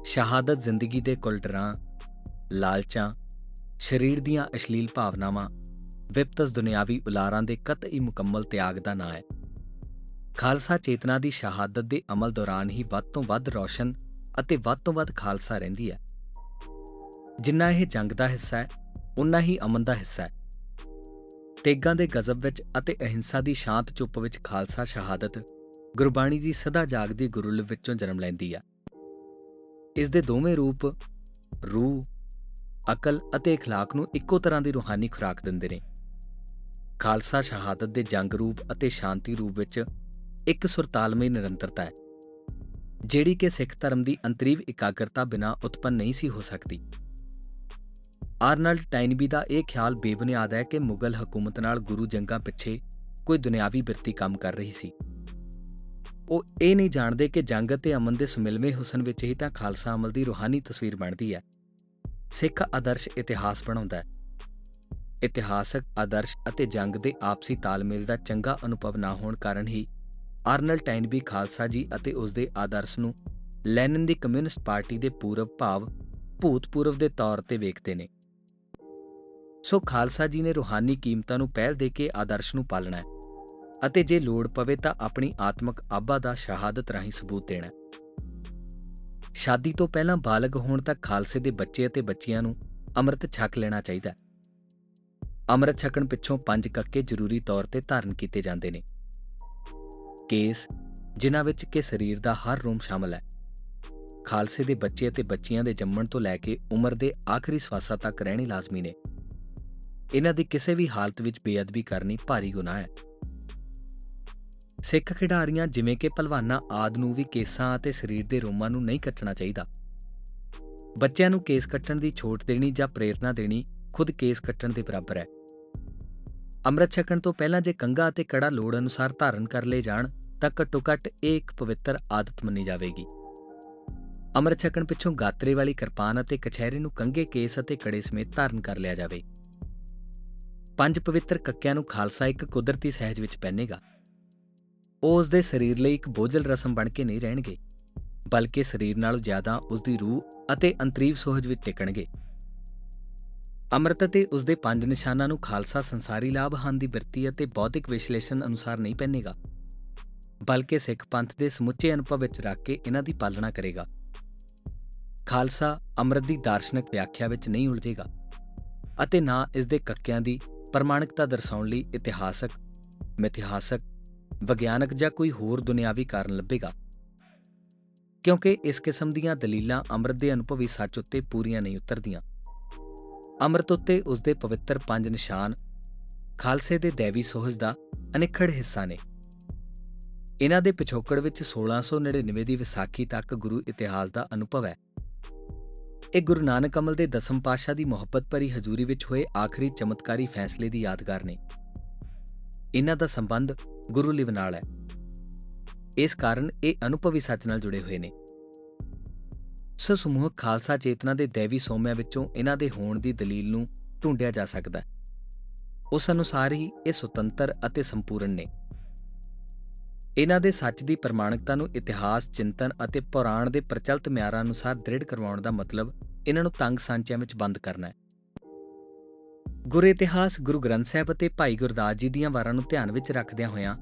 S1: ਸ਼ਹਾਦਤ ਜ਼ਿੰਦਗੀ ਦੇ ਕੁਲਟਰਾਂ ਲਾਲਚਾਂ, ਸਰੀਰ ਦੀਆਂ ਅਸ਼ਲੀਲ ਭਾਵਨਾਵਾਂ, ਵਿਪਤਸ ਦੁਨਿਆਵੀ ਉਲਾਰਾਂ ਦੇ ਕਤਈ ਮੁਕੰਮਲ ਤਿਆਗ ਦਾ ਨਾਂ ਹੈ। ਖਾਲਸਾ ਚੇਤਨਾ ਦੀ ਸ਼ਹਾਦਤ ਦੇ ਅਮਲ ਦੌਰਾਨ ਹੀ ਵੱਧ ਤੋਂ ਵੱਧ ਰੌਸ਼ਨ ਅਤੇ ਵੱਧ ਤੋਂ ਵੱਧ ਖਾਲਸਾ ਰਹਿੰਦੀ ਹੈ। ਜਿੰਨਾ ਇਹ ਜੰਗ ਦਾ ਹਿੱਸਾ ਹੈ ਉਨਾ ਹੀ ਅਮਨ ਦਾ ਹਿੱਸਾ ਹੈ। ਤੇਗਾਂ ਦੇ ਗਜ਼ਬ ਵਿੱਚ ਅਤੇ ਅਹਿੰਸਾ ਦੀ ਸ਼ਾਂਤ ਚੁੱਪ ਵਿੱਚ ਖਾਲਸਾ ਸ਼ਹਾਦਤ ਗੁਰਬਾਣੀ ਦੀ ਸਦਾ ਜਾਗਦੀ ਗੁਰੂਲਿਪ ਵਿੱਚੋਂ ਜਨਮ ਲੈਂਦੀ ਹੈ ਇਸ ਦੇ ਦੋਵੇਂ ਰੂਪ ਰੂਹ ਅਕਲ ਅਤੇ اخلاق ਨੂੰ ਇੱਕੋ ਤਰ੍ਹਾਂ ਦੀ ਰੂਹਾਨੀ ਖੁਰਾਕ ਦਿੰਦੇ ਨੇ ਖਾਲਸਾ ਸ਼ਹਾਦਤ ਦੇ ਜੰਗ ਰੂਪ ਅਤੇ ਸ਼ਾਂਤੀ ਰੂਪ ਵਿੱਚ ਇੱਕ ਸੁਰਤਾਲਮਈ ਨਿਰੰਤਰਤਾ ਹੈ ਜਿਹੜੀ ਕਿ ਸਿੱਖ ਧਰਮ ਦੀ ਅੰਤਰੀਵ ਇਕਾਗਰਤਾ ਬਿਨਾ ਉਤਪੰਨ ਨਹੀਂ ਸੀ ਹੋ ਸਕਦੀ ਆਰਨਲਡ ਟਾਈਨਬੀ ਦਾ ਇਹ ਖਿਆਲ ਬੇਬੁਨਿਆਦ ਹੈ ਕਿ ਮੁਗਲ ਹਕੂਮਤ ਨਾਲ ਗੁਰੂ ਜੰਗਾਂ ਪਿੱਛੇ ਕੋਈ ਦੁਨਿਆਵੀ ਬਿਰਤੀ ਕੰਮ ਕਰ ਰਹੀ ਸੀ। ਉਹ ਇਹ ਨਹੀਂ ਜਾਣਦੇ ਕਿ ਜੰਗ ਅਤੇ ਅਮਨ ਦੇ ਸੁਮਿਲਵੇਂ ਹੁਸਨ ਵਿੱਚ ਹੀ ਤਾਂ ਖਾਲਸਾ ਅਮਲ ਦੀ ਰੂਹਾਨੀ ਤਸਵੀਰ ਬਣਦੀ ਹੈ। ਸਿੱਖ ਆਦਰਸ਼ ਇਤਿਹਾਸ ਬਣਾਉਂਦਾ ਹੈ। ਇਤਿਹਾਸਕ ਆਦਰਸ਼ ਅਤੇ ਜੰਗ ਦੇ ਆਪਸੀ ਤਾਲਮੇਲ ਦਾ ਚੰਗਾ ਅਨੁਭਵ ਨਾ ਹੋਣ ਕਾਰਨ ਹੀ ਆਰਨਲ ਟਾਈਨਬੀ ਖਾਲਸਾ ਜੀ ਅਤੇ ਉਸ ਦੇ ਆਦਰਸ਼ ਨੂੰ ਲੈਨਨ ਦੀ ਕਮਿਊਨਿਸਟ ਪਾਰਟੀ ਦੇ ਪੂਰਵ ਭਾਵ ਭੂਤਪੂਰਵ ਦੇ ਤੌਰ ਤੇ ਵੇਖਦੇ ਨੇ। ਸੋ ਖਾਲਸਾ ਜੀ ਨੇ ਰੂਹਾਨੀ ਕੀਮਤਾਂ ਨੂੰ ਪਹਿਲ ਦੇ ਕੇ ਆਦਰਸ਼ ਨੂੰ ਪਾਲਣਾ ਹੈ ਅਤੇ ਜੇ ਲੋੜ ਪਵੇ ਤਾਂ ਆਪਣੀ ਆਤਮਿਕ ਆਬਾ ਦਾ ਸ਼ਹਾਦਤ ਰਾਹੀਂ ਸਬੂਤ ਦੇਣਾ ਸ਼ਾਦੀ ਤੋਂ ਪਹਿਲਾਂ ਬਾਲਗ ਹੋਣ ਤੱਕ ਖਾਲਸੇ ਦੇ ਬੱਚੇ ਅਤੇ ਬੱਚੀਆਂ ਨੂੰ ਅੰਮ੍ਰਿਤ ਛਕ ਲੈਣਾ ਚਾਹੀਦਾ ਹੈ। ਅੰਮ੍ਰਿਤ ਛਕਣ ਪਿੱਛੋਂ ਪੰਜ ਕੱਕੇ ਜ਼ਰੂਰੀ ਤੌਰ ਤੇ ਧਾਰਨ ਕੀਤੇ ਜਾਂਦੇ ਨੇ। ਕੇਸ, ਜਿਨ੍ਹਾਂ ਵਿੱਚ ਕਿ ਸਰੀਰ ਦਾ ਹਰ ਰੋਮ ਸ਼ਾਮਲ ਹੈ। ਖਾਲਸੇ ਦੇ ਬੱਚੇ ਅਤੇ ਬੱਚੀਆਂ ਦੇ ਜੰਮਣ ਤੋਂ ਲੈ ਕੇ ਉਮਰ ਦੇ ਆਖਰੀ ਸਵਾਸਾਂ ਤੱਕ ਰਹਿਣੀ ਲਾਜ਼ਮੀ ਨੇ। ਇਹਨਾਂ ਦੀ ਕਿਸੇ ਵੀ ਹਾਲਤ ਵਿੱਚ ਬੇਅਦਬੀ ਕਰਨੀ ਭਾਰੀ ਗੁਨਾਹ ਹੈ। ਸਿੱਖ ਖਿਡਾਰੀਆਂ ਜਿਵੇਂ ਕਿ ਪਹਿਲਵਾਨਾਂ ਆਦ ਨੂੰ ਵੀ ਕੇਸਾਂ ਅਤੇ ਸਰੀਰ ਦੇ ਰੋਮਾਂ ਨੂੰ ਨਹੀਂ ਕੱਟਣਾ ਚਾਹੀਦਾ। ਬੱਚਿਆਂ ਨੂੰ ਕੇਸ ਕੱਟਣ ਦੀ ਛੋਟ ਦੇਣੀ ਜਾਂ ਪ੍ਰੇਰਣਾ ਦੇਣੀ ਖੁਦ ਕੇਸ ਕੱਟਣ ਦੇ ਬਰਾਬਰ ਹੈ। ਅੰਮ੍ਰਿਤ ਛਕਣ ਤੋਂ ਪਹਿਲਾਂ ਜੇ ਕੰਗਾ ਅਤੇ ਕੜਾ ਲੋੜ ਅਨੁਸਾਰ ਧਾਰਨ ਕਰ ਲਏ ਜਾਣ, ਤਾਂ ਘੱਟੋ-ਘੱਟ ਇਹ ਇੱਕ ਪਵਿੱਤਰ ਆਦਤ ਮੰਨੀ ਜਾਵੇਗੀ। ਅੰਮ੍ਰਿਤ ਛਕਣ ਪਿੱਛੋਂ ਗਾਤਰੇ ਵਾਲੀ ਕਿਰਪਾਨ ਅਤੇ ਕਛਹਿਰੇ ਨੂੰ ਕੰਗੇ ਕੇਸ ਅਤੇ ਕੜੇ ਸਮੇਤ ਧਾਰਨ ਕਰ ਲਿਆ ਜਾਵੇ। ਪੰਜ ਪਵਿੱਤਰ ਕੱਕਿਆਂ ਨੂੰ ਖਾਲਸਾ ਇੱਕ ਕੁਦਰਤੀ ਸਹਿਜ ਵਿੱਚ ਪਹਿਨੇਗਾ। ਉਹ ਉਸ ਦੇ ਸਰੀਰ ਲਈ ਇੱਕ ਬੋਝਲ ਰਸਮ ਬਣ ਕੇ ਨਹੀਂ ਰਹਿਣਗੇ, ਬਲਕਿ ਸਰੀਰ ਨਾਲੋਂ ਜ਼ਿਆਦਾ ਉਸ ਦੀ ਰੂਹ ਅਤੇ ਅੰਤਰੀਵ ਸੋਹਜ ਵਿੱਚ ਟਿਕਣਗੇ। ਅੰਮ੍ਰਿਤ ਅਤੇ ਉਸ ਦੇ ਪੰਜ ਨਿਸ਼ਾਨਾਂ ਨੂੰ ਖਾਲਸਾ ਸੰਸਾਰੀ ਲਾਭ ਹਨ ਦੀ ਬਿਰਤੀ ਅਤੇ ਬੌਧਿਕ ਵਿਸ਼ਲੇਸ਼ਣ ਅਨੁਸਾਰ ਨਹੀਂ ਪਹਿਨੇਗਾ, ਬਲਕਿ ਸਿੱਖ ਪੰਥ ਦੇ ਸਮੁੱਚੇ ਅਨੁਭਵ ਵਿੱਚ ਰੱਖ ਕੇ ਇਹਨਾਂ ਦੀ ਪਾਲਣਾ ਕਰੇਗਾ। ਖਾਲਸਾ ਅੰਮ੍ਰਿਤ ਦੀ ਦਾਰਸ਼ਨਿਕ ਵਿਆਖਿਆ ਵਿੱਚ ਨਹੀਂ ਉਲਝੇਗਾ ਅਤੇ ਨਾ ਇਸ ਦੇ ਕੱਕਿਆਂ ਦੀ ਪ੍ਰਮਾਣਿਕਤਾ ਦਰਸਾਉਣ ਲਈ ਇਤਿਹਾਸਕ, ਮਿਥਿਹਾਸਕ, ਵਿਗਿਆਨਕ ਜਾਂ ਕੋਈ ਹੋਰ ਦੁਨਿਆਵੀ ਕਾਰਨ ਲੱਭੇਗਾ। ਕਿਉਂਕਿ ਇਸ ਕਿਸਮ ਦੀਆਂ ਦਲੀਲਾਂ ਅੰਮ੍ਰਿਤ ਦੇ ਅਨੁਭਵੀ ਸੱਚ ਉੱਤੇ ਪੂਰੀਆਂ ਨਹੀਂ ਉਤਰਦੀਆਂ। ਅੰਮ੍ਰਿਤ ਉੱਤੇ ਉਸ ਦੇ ਪਵਿੱਤਰ ਪੰਜ ਨਿਸ਼ਾਨ, ਖਾਲਸੇ ਦੇ ਦੇਵੀ ਸੋਹਜ ਦਾ ਅਨਿਖੜ ਹਿੱਸਾ ਨੇ। ਇਹਨਾਂ ਦੇ ਪਿਛੋਕੜ ਵਿੱਚ 1699 ਦੀ ਵਿਸਾਖੀ ਤੱਕ ਗੁਰੂ ਇਤਿਹਾਸ ਦਾ ਅਨੁਭਵ ਹੈ। ਇਹ ਗੁਰੂ ਨਾਨਕ ਅਮਲ ਦੇ ਦਸਮ ਪਾਤਸ਼ਾਹ ਦੀ ਮੁਹੱਬਤ ਭਰੀ ਹਜ਼ੂਰੀ ਵਿੱਚ ਹੋਏ ਆਖਰੀ ਚਮਤਕਾਰੀ ਫੈਸਲੇ ਦੀ ਯਾਦਗਾਰ ਨੇ। ਇਹਨਾਂ ਦਾ ਸੰਬੰਧ ਗੁਰੂ ਲਿਵ ਨਾਲ ਹੈ। ਇਸ ਕਾਰਨ ਇਹ ਅਨੁਭਵੀ ਸੱਚ ਨਾਲ ਜੁੜੇ ਹੋਏ ਨੇ। ਸੋ ਸਮੂਹ ਖਾਲਸਾ ਚੇਤਨਾ ਦੇ ਦੇਵੀ ਸੋਮਿਆਂ ਵਿੱਚੋਂ ਇਹਨਾਂ ਦੇ ਹੋਣ ਦੀ ਦਲੀਲ ਨੂੰ ਢੂੰਡਿਆ ਜਾ ਸਕਦਾ ਹੈ। ਉਸ ਅਨੁਸਾਰ ਹੀ ਇਹ ਸੁਤੰਤਰ ਅਤੇ ਸੰਪੂਰਨ ਨੇ। ਇਹਨਾਂ ਦੇ ਸੱਚ ਦੀ ਪ੍ਰਮਾਣਿਕਤਾ ਨੂੰ ਇਤਿਹਾਸ, ਚਿੰਤਨ ਅਤੇ ਪੁਰਾਣ ਦੇ ਪ੍ਰਚਲਿਤ ਮਿਆਰਾਂ ਅਨੁਸਾਰ ਦ੍ਰਿੜ ਕਰਵਾਉਣ ਦਾ ਮਤਲਬ ਇਹਨਾਂ ਨੂੰ ਤੰਗ ਸਾਂਚਿਆਂ ਵਿੱਚ ਬੰਦ ਕਰਨਾ ਹੈ। ਗੁਰ ਇਤਿਹਾਸ, ਗੁਰੂ ਗ੍ਰੰਥ ਸਾਹਿਬ ਅਤੇ ਭਾਈ ਗੁਰਦਾਸ ਜੀ ਦੀਆਂ ਵਾਰਾਂ ਨੂੰ ਧਿਆਨ ਵਿੱਚ ਰੱਖਦਿਆਂ ਹੋਇਆਂ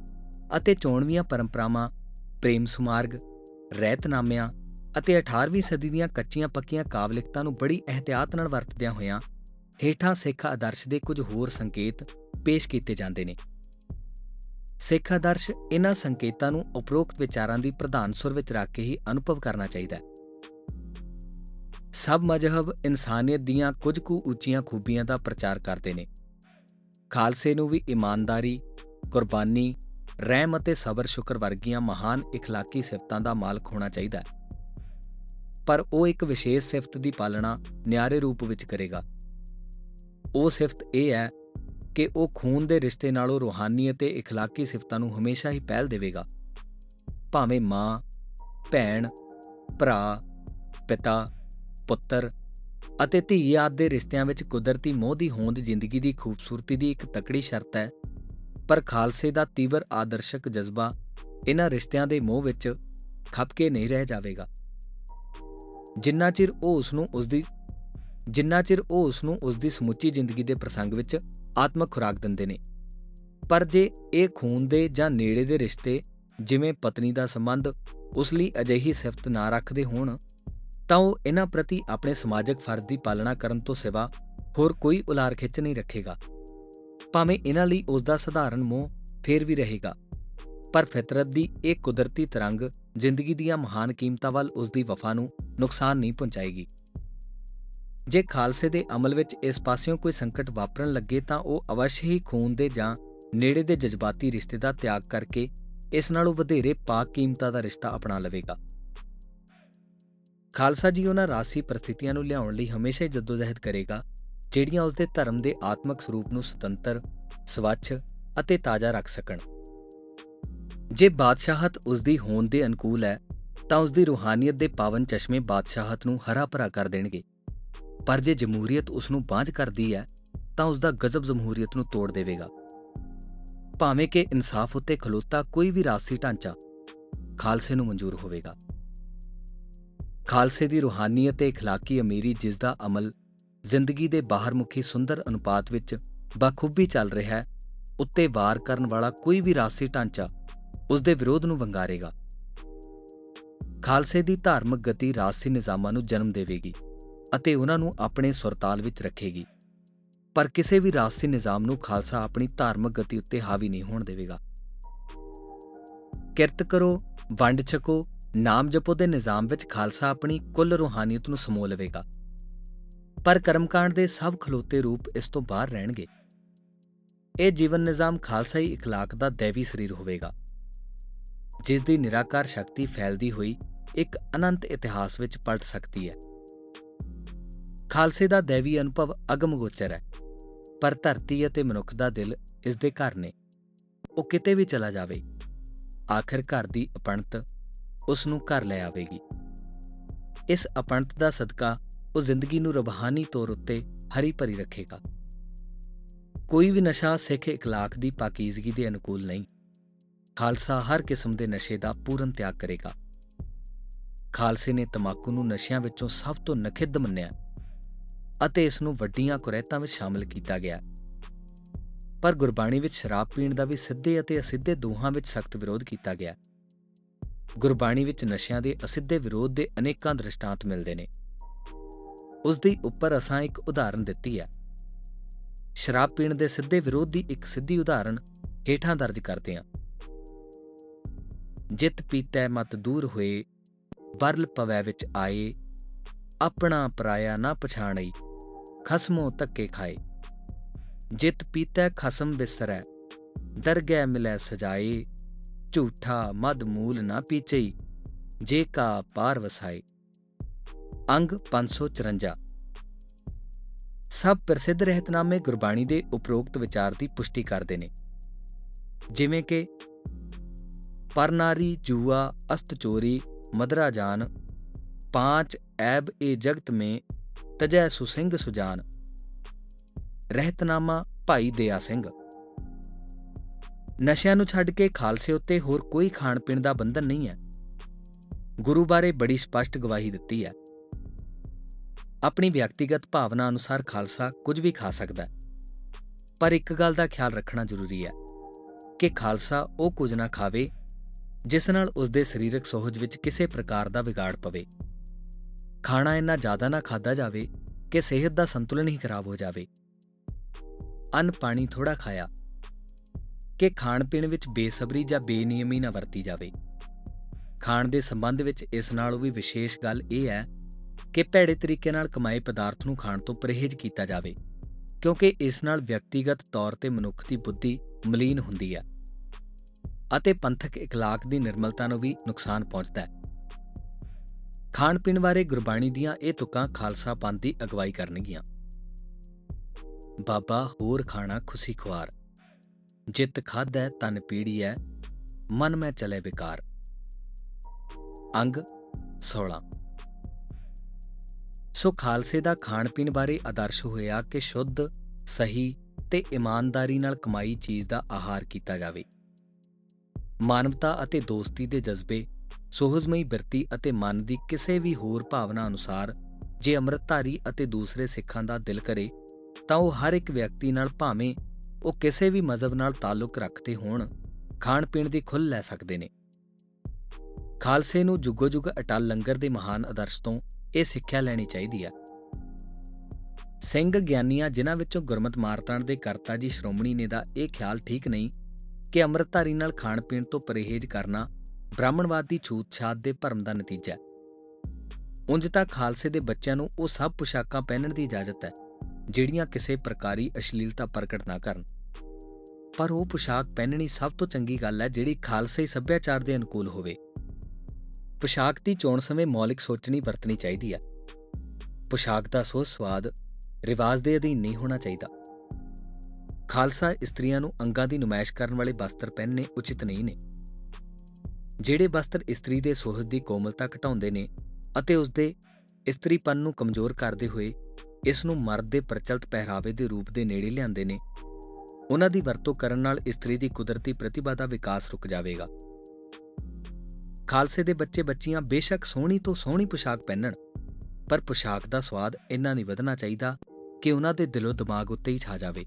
S1: ਅਤੇ ਚੋਣਵੀਆਂ ਪਰੰਪਰਾਵਾਂ, ਪ੍ਰੇਮ ਸੁਮਾਰਗ, ਰਹਿਤਨਾਮਿਆਂ ਅਤੇ 18ਵੀਂ ਸਦੀ ਦੀਆਂ ਕੱਚੀਆਂ ਪੱਕੀਆਂ ਕਾਵਲਿਕਤਾਂ ਨੂੰ ਬੜੀ ਇhtiyਾਤ ਨਾਲ ਵਰਤਦਿਆਂ ਹੋਇਆਂ ਹੇਠਾਂ ਸਿੱਖ ਆਦਰਸ਼ ਦੇ ਕੁਝ ਹੋਰ ਸੰਕੇਤ ਪੇਸ਼ ਕੀਤੇ ਜਾਂਦੇ ਨੇ। ਸਿੱਖ ਆਦਰਸ਼ ਇਹਨਾਂ ਸੰਕੇਤਾਂ ਨੂੰ ਉਪਰੋਕਤ ਵਿਚਾਰਾਂ ਦੀ ਪ੍ਰਧਾਨ ਸੁਰ ਵਿੱਚ ਰੱਖ ਕੇ ਹੀ ਅਨੁਭਵ ਕਰਨਾ ਚਾਹੀਦਾ ਹੈ ਸਭ ਮਜਹਬ ਇਨਸਾਨੀਅਤ ਦੀਆਂ ਕੁਝ ਕੁ ਉੱਚੀਆਂ ਖੂਬੀਆਂ ਦਾ ਪ੍ਰਚਾਰ ਕਰਦੇ ਨੇ ਖਾਲਸੇ ਨੂੰ ਵੀ ਇਮਾਨਦਾਰੀ ਕੁਰਬਾਨੀ ਰਹਿਮ ਅਤੇ ਸਬਰ ਸ਼ੁਕਰ ਵਰਗੀਆਂ ਮਹਾਨ اخلاقی ਸਿਫਤਾਂ ਦਾ ਮਾਲਕ ਹੋਣਾ ਚਾਹੀਦਾ ਹੈ ਪਰ ਉਹ ਇੱਕ ਵਿਸ਼ੇਸ਼ ਸਿਫਤ ਦੀ ਪਾਲਣਾ ਨਿਆਰੇ ਰੂਪ ਵਿੱਚ ਕਰੇਗਾ ਉਹ ਸਿਫਤ ਇਹ ਹੈ ਕਿ ਉਹ ਖੂਨ ਦੇ ਰਿਸ਼ਤੇ ਨਾਲੋਂ ਰੂਹਾਨੀ ਅਤੇ اخلاقی ਸਿਫਤਾਂ ਨੂੰ ਹਮੇਸ਼ਾ ਹੀ ਪਹਿਲ ਦੇਵੇਗਾ ਭਾਵੇਂ ਮਾਂ ਭੈਣ ਭਰਾ ਪਿਤਾ ਪੁੱਤਰ ਅਤੇ ਧੀ ਆਦ ਦੇ ਰਿਸ਼ਤਿਆਂ ਵਿੱਚ ਕੁਦਰਤੀ ਮੋਹ ਦੀ ਹੋਂਦ ਜ਼ਿੰਦਗੀ ਦੀ ਖੂਬਸੂਰਤੀ ਦੀ ਇੱਕ ਤਕੜੀ ਸ਼ਰਤ ਹੈ ਪਰ ਖਾਲਸੇ ਦਾ ਤੀਵਰ ਆਦਰਸ਼ਕ ਜਜ਼ਬਾ ਇਹਨਾਂ ਰਿਸ਼ਤਿਆਂ ਦੇ ਮੋਹ ਵਿੱਚ ਖੱਪ ਕੇ ਨਹੀਂ ਰਹਿ ਜਾਵੇਗਾ ਜਿੰਨਾ ਚਿਰ ਉਹ ਉਸ ਨੂੰ ਉਸ ਦੀ ਜਿੰਨਾ ਚਿਰ ਉਹ ਉਸ ਨੂੰ ਉਸ ਦੀ ਸਮੁੱਚੀ ਜ਼ਿੰਦਗੀ ਦੇ ਪ੍ਰਸੰਗ ਵਿੱਚ ਆਤਮਕ ਖੁਰਾਕ ਦਿੰਦੇ ਨੇ। ਪਰ ਜੇ ਇਹ ਖੂਨ ਦੇ ਜਾਂ ਨੇੜੇ ਦੇ ਰਿਸ਼ਤੇ, ਜਿਵੇਂ ਪਤਨੀ ਦਾ ਸੰਬੰਧ, ਉਸ ਲਈ ਅਜਿਹੀ ਸਿਫਤ ਨਾ ਰੱਖਦੇ ਹੋਣ, ਤਾਂ ਉਹ ਇਹਨਾਂ ਪ੍ਰਤੀ ਆਪਣੇ ਸਮਾਜਿਕ ਫਰਜ਼ ਦੀ ਪਾਲਣਾ ਕਰਨ ਤੋਂ ਸਿਵਾ ਹੋਰ ਕੋਈ ਉਲਾਰ ਖਿੱਚ ਨਹੀਂ ਰੱਖੇਗਾ। ਭਾਵੇਂ ਇਹਨਾਂ ਲਈ ਉਸ ਦਾ ਸਧਾਰਨ ਮੋਹ ਫੇਰ ਵੀ ਰਹੇਗਾ, ਪਰ ਫਿਤਰਤ ਦੀ ਇਹ ਕੁਦਰਤੀ ਤਰੰਗ ਜ਼ਿੰਦਗੀ ਦੀਆਂ ਮਹਾਨ ਕੀਮਤਾਂ ਵੱਲ ਉਸ ਦੀ ਵਫਾ ਨੂੰ ਨੁਕਸਾਨ ਨਹੀਂ ਪਹੁੰਚਾਏਗੀ। ਜੇ ਖਾਲਸੇ ਦੇ ਅਮਲ ਵਿੱਚ ਇਸ ਪਾਸਿਓਂ ਕੋਈ ਸੰਕਟ ਵਾਪਰਨ ਲੱਗੇ ਤਾਂ ਉਹ ਅਵਸ਼ ਹੀ ਖੂਨ ਦੇ ਜਾਂ ਨੇੜੇ ਦੇ ਜਜ਼ਬਾਤੀ ਰਿਸ਼ਤੇ ਦਾ ਤਿਆਗ ਕਰਕੇ ਇਸ ਨਾਲੋਂ ਵਧੇਰੇ ਪਾਕ ਕੀਮਤਾਂ ਦਾ ਰਿਸ਼ਤਾ ਅਪਣਾ ਲਵੇਗਾ। ਖਾਲਸਾ ਜੀ ਉਹਨਾਂ ਰਾਸੀ ਪਰਿਸਥਿਤੀਆਂ ਨੂੰ ਲਿਆਉਣ ਲਈ ਹਮੇਸ਼ਾ ਹੀ ਜਦੋਜਹਿਦ ਕਰੇਗਾ, ਜਿਹੜੀਆਂ ਉਸ ਦੇ ਧਰਮ ਦੇ ਆਤਮਿਕ ਸਰੂਪ ਨੂੰ ਸੁਤੰਤਰ, ਸਵੱਛ ਅਤੇ ਤਾਜ਼ਾ ਰੱਖ ਸਕਣ। ਜੇ ਬਾਦਸ਼ਾਹਤ ਉਸ ਦੀ ਹੋਂਦ ਦੇ ਅਨੁਕੂਲ ਹੈ, ਤਾਂ ਉਸ ਦੀ ਰੂਹਾਨੀਅਤ ਦੇ ਪਾਵਨ ਚਸ਼ਮੇ ਬਾਦਸ਼ਾਹਤ ਨੂੰ ਹਰਾ ਭਰਾ ਕਰ ਦੇਣਗੇ। ਪਰ ਜੇ ਜਮਹੂਰੀਅਤ ਉਸ ਨੂੰ ਬਾਝ ਕਰਦੀ ਹੈ ਤਾਂ ਉਸ ਦਾ ਗਜ਼ਬ ਜਮਹੂਰੀਅਤ ਨੂੰ ਤੋੜ ਦੇਵੇਗਾ ਭਾਵੇਂ ਕਿ ਇਨਸਾਫ ਉੱਤੇ ਖਲੋਤਾ ਕੋਈ ਵੀ ਰਾਸੀ ਢਾਂਚਾ ਖਾਲਸੇ ਨੂੰ ਮਨਜ਼ੂਰ ਹੋਵੇਗਾ ਖਾਲਸੇ ਦੀ ਰੂਹਾਨੀਅਤ ਤੇ اخلاقی ਅਮੀਰੀ ਜਿਸ ਦਾ ਅਮਲ ਜ਼ਿੰਦਗੀ ਦੇ ਬਾਹਰਮੁਖੀ ਸੁੰਦਰ ਅਨੁਪਾਤ ਵਿੱਚ ਬਖੂਬੀ ਚੱਲ ਰਿਹਾ ਹੈ ਉੱਤੇ ਵਾਰ ਕਰਨ ਵਾਲਾ ਕੋਈ ਵੀ ਰਾਸੀ ਢਾਂਚਾ ਉਸ ਦੇ ਵਿਰੋਧ ਨੂੰ ਵੰਗਾਰੇਗਾ ਖਾਲਸੇ ਦੀ ਧਾਰਮਿਕ ਗਤੀ ਰਾਸੀ ਨਿਜ਼ਾਮਾਂ ਨੂੰ ਜਨਮ ਦੇਵੇਗੀ ਅਤੇ ਉਹਨਾਂ ਨੂੰ ਆਪਣੇ ਸੁਰਤਾਲ ਵਿੱਚ ਰੱਖੇਗੀ ਪਰ ਕਿਸੇ ਵੀ ਰਾਸੀ ਨਿਜ਼ਾਮ ਨੂੰ ਖਾਲਸਾ ਆਪਣੀ ਧਾਰਮਿਕ ਗਤੀ ਉੱਤੇ ਹਾਵੀ ਨਹੀਂ ਹੋਣ ਦੇਵੇਗਾ ਕਿਰਤ ਕਰੋ ਵੰਡ ਛਕੋ ਨਾਮ ਜਪੋ ਦੇ ਨਿਜ਼ਾਮ ਵਿੱਚ ਖਾਲਸਾ ਆਪਣੀ ਕੁੱਲ ਰੂਹਾਨੀਅਤ ਨੂੰ ਸਮੋ ਲਵੇਗਾ ਪਰ ਕਰਮਕਾਂਡ ਦੇ ਸਭ ਖਲੋਤੇ ਰੂਪ ਇਸ ਤੋਂ ਬਾਹਰ ਰਹਿਣਗੇ ਇਹ ਜੀਵਨ ਨਿਜ਼ਾਮ ਖਾਲਸਾਈ اخلاق ਦਾ ਦੇਵੀ ਸਰੀਰ ਹੋਵੇਗਾ ਜਿਸ ਦੀ ਨਿਰਾਕਾਰ ਸ਼ਕਤੀ ਫੈਲਦੀ ਹੋਈ ਇੱਕ ਅਨੰਤ ਇਤਿਹਾਸ ਵਿੱਚ ਪਲਟ ਸਕਦੀ ਹੈ ਖਾਲਸੇ ਦਾ ਦੇਵੀ ਅਨੁਭਵ ਅਗਮਗੋਚਰ ਹੈ, ਪਰ ਧਰਤੀ ਅਤੇ ਮਨੁੱਖ ਦਾ ਦਿਲ ਇਸ ਦੇ ਘਰ ਨੇ। ਉਹ ਕਿਤੇ ਵੀ ਚਲਾ ਜਾਵੇ, ਆਖਰ ਘਰ ਦੀ ਅਪਣਤ ਉਸ ਨੂੰ ਘਰ ਲੈ ਆਵੇਗੀ। ਇਸ ਅਪਣਤ ਦਾ ਸਦਕਾ ਉਹ ਜ਼ਿੰਦਗੀ ਨੂੰ ਰੂਹਾਨੀ ਤੌਰ ਉੱਤੇ ਹਰੀ ਭਰੀ ਰੱਖੇਗਾ। ਕੋਈ ਵੀ ਨਸ਼ਾ ਸਿੱਖ ਇਖਲਾਕ ਦੀ ਪਾਕੀਜ਼ਗੀ ਦੇ ਅਨੁਕੂਲ ਨਹੀਂ, ਖਾਲਸਾ ਹਰ ਕਿਸਮ ਦੇ ਨਸ਼ੇ ਦਾ ਪੂਰਨ ਤਿਆਗ ਕਰੇਗਾ। ਖਾਲਸੇ ਨੇ ਤਮਾਕੂ ਨੂੰ ਨਸ਼ਿਆਂ ਵਿੱਚੋਂ ਸਭ ਤੋਂ ਨਖਿੱਧ ਮੰਨਿਆ। ਅਤੇ ਇਸ ਨੂੰ ਵੱਡੀਆਂ ਕੁਰੈਤਾਂ ਵਿੱਚ ਸ਼ਾਮਲ ਕੀਤਾ ਗਿਆ। ਪਰ ਗੁਰਬਾਣੀ ਵਿੱਚ ਸ਼ਰਾਬ ਪੀਣ ਦਾ ਵੀ ਸਿੱਧੇ ਅਤੇ ਅਸਿੱਧੇ ਦੋਹਾਂ ਵਿੱਚ ਸਖਤ ਵਿਰੋਧ ਕੀਤਾ ਗਿਆ। ਗੁਰਬਾਣੀ ਵਿੱਚ ਨਸ਼ਿਆਂ ਦੇ ਅਸਿੱਧੇ ਵਿਰੋਧ ਦੇ ਅਨੇਕਾਂ ਦ੍ਰਿਸ਼ਟਾਂਤ ਮਿਲਦੇ ਨੇ। ਉਸ ਦੀ ਉੱਪਰ ਅਸਾਂ ਇੱਕ ਉਦਾਹਰਨ ਦਿੱਤੀ ਹੈ। ਸ਼ਰਾਬ ਪੀਣ ਦੇ ਸਿੱਧੇ ਵਿਰੋਧ ਦੀ ਇੱਕ ਸਿੱਧੀ ਉਦਾਹਰਨ ਹੇਠਾਂ ਦਰਜ ਕਰਦੇ ਹਾਂ। ਜਿਤ ਪੀਤੈ ਮਤ ਦੂਰ ਹੋਏ, ਬਰਲ ਪਵੈ ਵਿੱਚ ਆਏ, ਆਪਣਾ ਪਰਾਇਆ ਨਾ ਪਛਾਣਈ। ਖਸਮੋ ਤੱਕੇ ਖਾਏ। ਜਿਤ ਪੀਤੈ ਖਸਮ ਵਿਸਰੈ ਦਰਗਹਿ ਮਿਲੈ ਸਜਾਏ। ਝੂਠਾ ਮਦ ਮੂਲ ਨਾ ਪੀਚਈ, ਜੇ ਕਾ ਪਾਰ ਵਸਾਏ। ਅੰਗ 554 ਸਭ ਪ੍ਰਸਿੱਧ ਰਹਿਤਨਾਮੇ ਗੁਰਬਾਣੀ ਦੇ ਉਪਰੋਕਤ ਵਿਚਾਰ ਦੀ ਪੁਸ਼ਟੀ ਕਰਦੇ ਨੇ। ਜਿਵੇਂ ਕਿ, ਪਰਨਾਰੀ ਜੂਆ ਅਸਤ ਚੋਰੀ ਮਦਰਾ ਜਾਨ, ਪਾਂਚ ਐਬ ਏ ਜਗਤ ਮੇ ਤਜੈ ਸੁਸਿੰਗ ਸੁਜਾਨ ਰਹਿਤਨਾਮਾ ਭਾਈ ਦਇਆ ਸਿੰਘ। ਨਸ਼ਿਆਂ ਨੂੰ ਛੱਡ ਕੇ ਖਾਲਸੇ ਉੱਤੇ ਹੋਰ ਕੋਈ ਖਾਣ ਪੀਣ ਦਾ ਬੰਧਨ ਨਹੀਂ ਹੈ। ਗੁਰੂ ਬਾਰੇ ਬੜੀ ਸਪਸ਼ਟ ਗਵਾਹੀ ਦਿੱਤੀ ਹੈ। ਆਪਣੀ ਵਿਅਕਤੀਗਤ ਭਾਵਨਾ ਅਨੁਸਾਰ ਖਾਲਸਾ ਕੁਝ ਵੀ ਖਾ ਸਕਦਾ ਹੈ। ਪਰ ਇੱਕ ਗੱਲ ਦਾ ਖਿਆਲ ਰੱਖਣਾ ਜ਼ਰੂਰੀ ਹੈ ਕਿ ਖਾਲਸਾ ਉਹ ਕੁਝ ਨਾ ਖਾਵੇ, ਜਿਸ ਨਾਲ ਉਸ ਦੇ ਸਰੀਰਕ ਸੋਹਜ ਵਿੱਚ ਕਿਸੇ ਪ੍ਰਕਾਰ ਦਾ ਵਿਗਾੜ ਪਵੇ। ਖਾਣਾ ਇੰਨਾ ਜ਼ਿਆਦਾ ਨਾ ਖਾਦਾ ਜਾਵੇ ਕਿ ਸਿਹਤ ਦਾ ਸੰਤੁਲਨ ਹੀ ਖਰਾਬ ਹੋ ਜਾਵੇ। ਅੰਨ ਪਾਣੀ ਥੋੜਾ ਖਾਇਆ ਕਿ ਖਾਣ ਪੀਣ ਵਿੱਚ ਬੇਸਬਰੀ ਜਾਂ ਬੇਨਿਯਮੀ ਨਾ ਵਰਤੀ ਜਾਵੇ। ਖਾਣ ਦੇ ਸੰਬੰਧ ਵਿੱਚ ਇਸ ਨਾਲ ਵੀ ਵਿਸ਼ੇਸ਼ ਗੱਲ ਇਹ ਹੈ ਕਿ ਭੈੜੇ ਤਰੀਕੇ ਨਾਲ ਕਮਾਏ ਪਦਾਰਥ ਨੂੰ ਖਾਣ ਤੋਂ ਪਰਹੇਜ਼ ਕੀਤਾ ਜਾਵੇ, ਕਿਉਂਕਿ ਇਸ ਨਾਲ ਵਿਅਕਤੀਗਤ ਤੌਰ ਤੇ ਮਨੁੱਖ ਦੀ ਬੁੱਧੀ ਮਲੀਨ ਹੁੰਦੀ ਹੈ ਅਤੇ ਪੰਥਕ ਇਖਲਾਕ ਦੀ ਨਿਰਮਲਤਾ ਨੂੰ ਵੀ ਨੁਕਸਾਨ ਪਹੁੰਚਦਾ ਹੈ। ਖਾਣ ਪੀਣ ਬਾਰੇ ਗੁਰਬਾਣੀ ਦੀਆਂ ਇਹ ਤੁਕਾਂ ਖਾਲਸਾ ਪੰਥ ਦੀ ਅਗਵਾਈ ਕਰਨਗੀਆਂ। ਬਾਬਾ, ਹੋਰ ਖਾਣਾ ਖੁਸ਼ੀ ਖੁਆਰ। ਜਿਤ ਖਾਦੈ ਤਨ ਪੀੜੀਐ, ਮਨ ਮੈਂ ਚਲੇ ਵਿਕਾਰ। ਅੰਗ 16 ਸੋ ਖਾਲਸੇ ਦਾ ਖਾਣ ਪੀਣ ਬਾਰੇ ਆਦਰਸ਼ ਹੋਇਆ ਕਿ ਸ਼ੁੱਧ, ਸਹੀ ਤੇ ਇਮਾਨਦਾਰੀ ਨਾਲ ਕਮਾਈ ਚੀਜ਼ ਦਾ ਆਹਾਰ ਕੀਤਾ ਜਾਵੇ। ਮਾਨਵਤਾ ਅਤੇ ਦੋਸਤੀ ਦੇ ਜਜ਼ਬੇ ਸੋਹਜ਼ਮਈ ਬਿਰਤੀ ਅਤੇ ਮਨ ਦੀ ਕਿਸੇ ਵੀ ਹੋਰ ਭਾਵਨਾ ਅਨੁਸਾਰ ਜੇ ਅੰਮ੍ਰਿਤਧਾਰੀ ਅਤੇ ਦੂਸਰੇ ਸਿੱਖਾਂ ਦਾ ਦਿਲ ਕਰੇ, ਤਾਂ ਉਹ ਹਰ ਇੱਕ ਵਿਅਕਤੀ ਨਾਲ ਭਾਵੇਂ ਉਹ ਕਿਸੇ ਵੀ ਮਜ਼ਹਬ ਨਾਲ ਤਾਲੁਕ ਰੱਖਦੇ ਹੋਣ ਖਾਣ ਪੀਣ ਦੀ ਖੁੱਲ੍ਹ ਲੈ ਸਕਦੇ ਨੇ। ਖਾਲਸੇ ਨੂੰ ਜੁਗੋ ਜੁਗ ਅਟਲ ਲੰਗਰ ਦੇ ਮਹਾਨ ਆਦਰਸ਼ ਤੋਂ ਇਹ ਸਿੱਖਿਆ ਲੈਣੀ ਚਾਹੀਦੀ ਹੈ ਸਿੰਘ ਗਿਆਨੀਆਂ ਜਿਨ੍ਹਾਂ ਵਿੱਚੋਂ ਗੁਰਮਤ ਮਾਰਤਾਣ ਦੇ ਕਰਤਾ ਜੀ ਸ਼੍ਰੋਮਣੀ ਨੇ ਦਾ ਇਹ ਖਿਆਲ ਠੀਕ ਨਹੀਂ ਕਿ ਅੰਮ੍ਰਿਤਧਾਰੀ ਨਾਲ ਖਾਣ ਪੀਣ ਤੋਂ ਪਰਹੇਜ਼ ਕਰਨਾ ਬ੍ਰਾਹਮਣਵਾਦ ਦੀ ਛੂਤ-ਛਾਤ ਦੇ ਭਰਮ ਦਾ ਨਤੀਜਾ ਹੈ। ਉਂਝ ਤਾਂ ਖਾਲਸੇ ਦੇ ਬੱਚਿਆਂ ਨੂੰ ਉਹ ਸਭ ਪੁਸ਼ਾਕਾਂ ਪਹਿਨਣ ਦੀ ਇਜਾਜ਼ਤ ਹੈ, ਜਿਹੜੀਆਂ ਕਿਸੇ ਪ੍ਰਕਾਰੀ ਅਸ਼ਲੀਲਤਾ ਪ੍ਰਗਟ ਨਾ ਕਰਨ। ਪਰ ਉਹ ਪੁਸ਼ਾਕ ਪਹਿਨਣੀ ਸਭ ਤੋਂ ਚੰਗੀ ਗੱਲ ਹੈ, ਜਿਹੜੀ ਖਾਲਸੇ ਸੱਭਿਆਚਾਰ ਦੇ ਅਨੁਕੂਲ ਹੋਵੇ। ਪੁਸ਼ਾਕ ਦੀ ਚੋਣ ਸਮੇਂ ਮੌਲਿਕ ਸੋਚਣੀ ਵਰਤਣੀ ਚਾਹੀਦੀ ਹੈ। ਪੁਸ਼ਾਕ ਦਾ ਸੋ ਸਵਾਦ ਰਿਵਾਜ ਦੇ ਅਧੀਨ ਨਹੀਂ ਹੋਣਾ ਚਾਹੀਦਾ। ਖਾਲਸਾ ਇਸਤਰੀਆਂ ਨੂੰ ਅੰਗਾਂ ਦੀ ਨੁਮਾਇਸ਼ ਕਰਨ ਵਾਲੇ ਵਸਤਰ ਪਹਿਨਣੇ ਉਚਿਤ ਨਹੀਂ ਨੇ। ਜਿਹੜੇ ਵਸਤਰ ਇਸਤਰੀ ਦੇ ਸੋਹਜ ਦੀ ਕੋਮਲਤਾ ਘਟਾਉਂਦੇ ਨੇ ਅਤੇ ਉਸ ਦੇ ਇਸਤਰੀਪਨ ਨੂੰ ਕਮਜ਼ੋਰ ਕਰਦੇ ਹੋਏ ਇਸ ਨੂੰ ਮਰਦ ਦੇ ਪ੍ਰਚਲਿਤ ਪਹਿਰਾਵੇ ਦੇ ਰੂਪ ਦੇ ਨੇੜੇ ਲਿਆਉਂਦੇ ਨੇ, ਉਹਨਾਂ ਦੀ ਵਰਤੋਂ ਕਰਨ ਨਾਲ ਇਸਤਰੀ ਦੀ ਕੁਦਰਤੀ ਪ੍ਰਤਿਭਾ ਦਾ ਵਿਕਾਸ ਰੁਕ ਜਾਵੇਗਾ। ਖਾਲਸੇ ਦੇ ਬੱਚੇ ਬੱਚੀਆਂ ਬੇਸ਼ੱਕ ਸੋਹਣੀ ਤੋਂ ਸੋਹਣੀ ਪੋਸ਼ਾਕ ਪਹਿਨਣ, ਪਰ ਪੋਸ਼ਾਕ ਦਾ ਸਵਾਦ ਇੰਨਾ ਨਹੀਂ ਵਧਣਾ ਚਾਹੀਦਾ ਕਿ ਉਹਨਾਂ ਦੇ ਦਿਲੋਂ ਦਿਮਾਗ ਉੱਤੇ ਹੀ ਛਾ ਜਾਵੇ।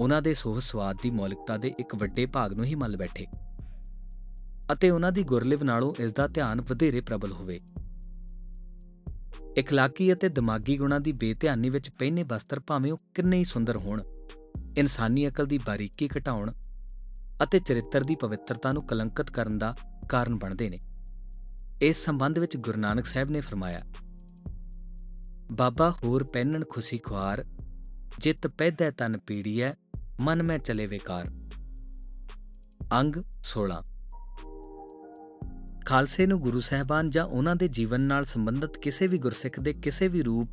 S1: ਉਹਨਾਂ ਦੇ ਸੋਹ ਸਵਾਦ ਦੀ ਮੌਲਿਕਤਾ ਦੇ ਇੱਕ ਵੱਡੇ ਭਾਗ ਨੂੰ ਹੀ ਮੰਨ ਬੈਠੇ। ਅਤੇ ਉਹਨਾਂ ਦੀ ਗੁਰਲਿਵ ਨਾਲੋਂ ਇਸ ਦਾ ਧਿਆਨ ਵਧੇਰੇ ਪ੍ਰਬਲ ਹੋਵੇ। ਇਖਲਾਕੀ ਅਤੇ ਦਿਮਾਗੀ ਗੁਣਾਂ ਦੀ ਬੇਧਿਆਨੀ ਵਿੱਚ ਪਹਿਨੇ ਬਸਤਰ ਭਾਵੇਂ ਉਹ ਕਿੰਨੇ ਹੀ ਸੁੰਦਰ ਹੋਣ, ਇਨਸਾਨੀ ਅਕਲ ਦੀ ਬਾਰੀਕੀ ਘਟਾਉਣ ਅਤੇ ਚਰਿੱਤਰ ਦੀ ਪਵਿੱਤਰਤਾ ਨੂੰ ਕਲੰਕਿਤ ਕਰਨ ਦਾ ਕਾਰਨ ਬਣਦੇ ਨੇ। ਇਸ ਸੰਬੰਧ ਵਿੱਚ ਗੁਰੂ ਨਾਨਕ ਸਾਹਿਬ ਨੇ ਫਰਮਾਇਆ, ਬਾਬਾ, ਹੋਰ ਪਹਿਨਣ ਖੁਸ਼ੀ ਖੁਆਰ, ਜਿਤ ਪੈਦੈ ਤਨ ਪੀੜੀਐ, ਮਨ ਮੈਂ ਚਲੇ ਵਿਕਾਰ। ਅੰਗ 16 ਖਾਲਸੇ ਨੂੰ ਗੁਰੂ ਸਹਿਬਾਨ ਜਾਂ ਉਹਨਾਂ ਦੇ ਜੀਵਨ ਨਾਲ ਸੰਬੰਧਿਤ ਕਿਸੇ ਵੀ ਗੁਰਸਿੱਖ ਦੇ ਕਿਸੇ ਵੀ ਰੂਪ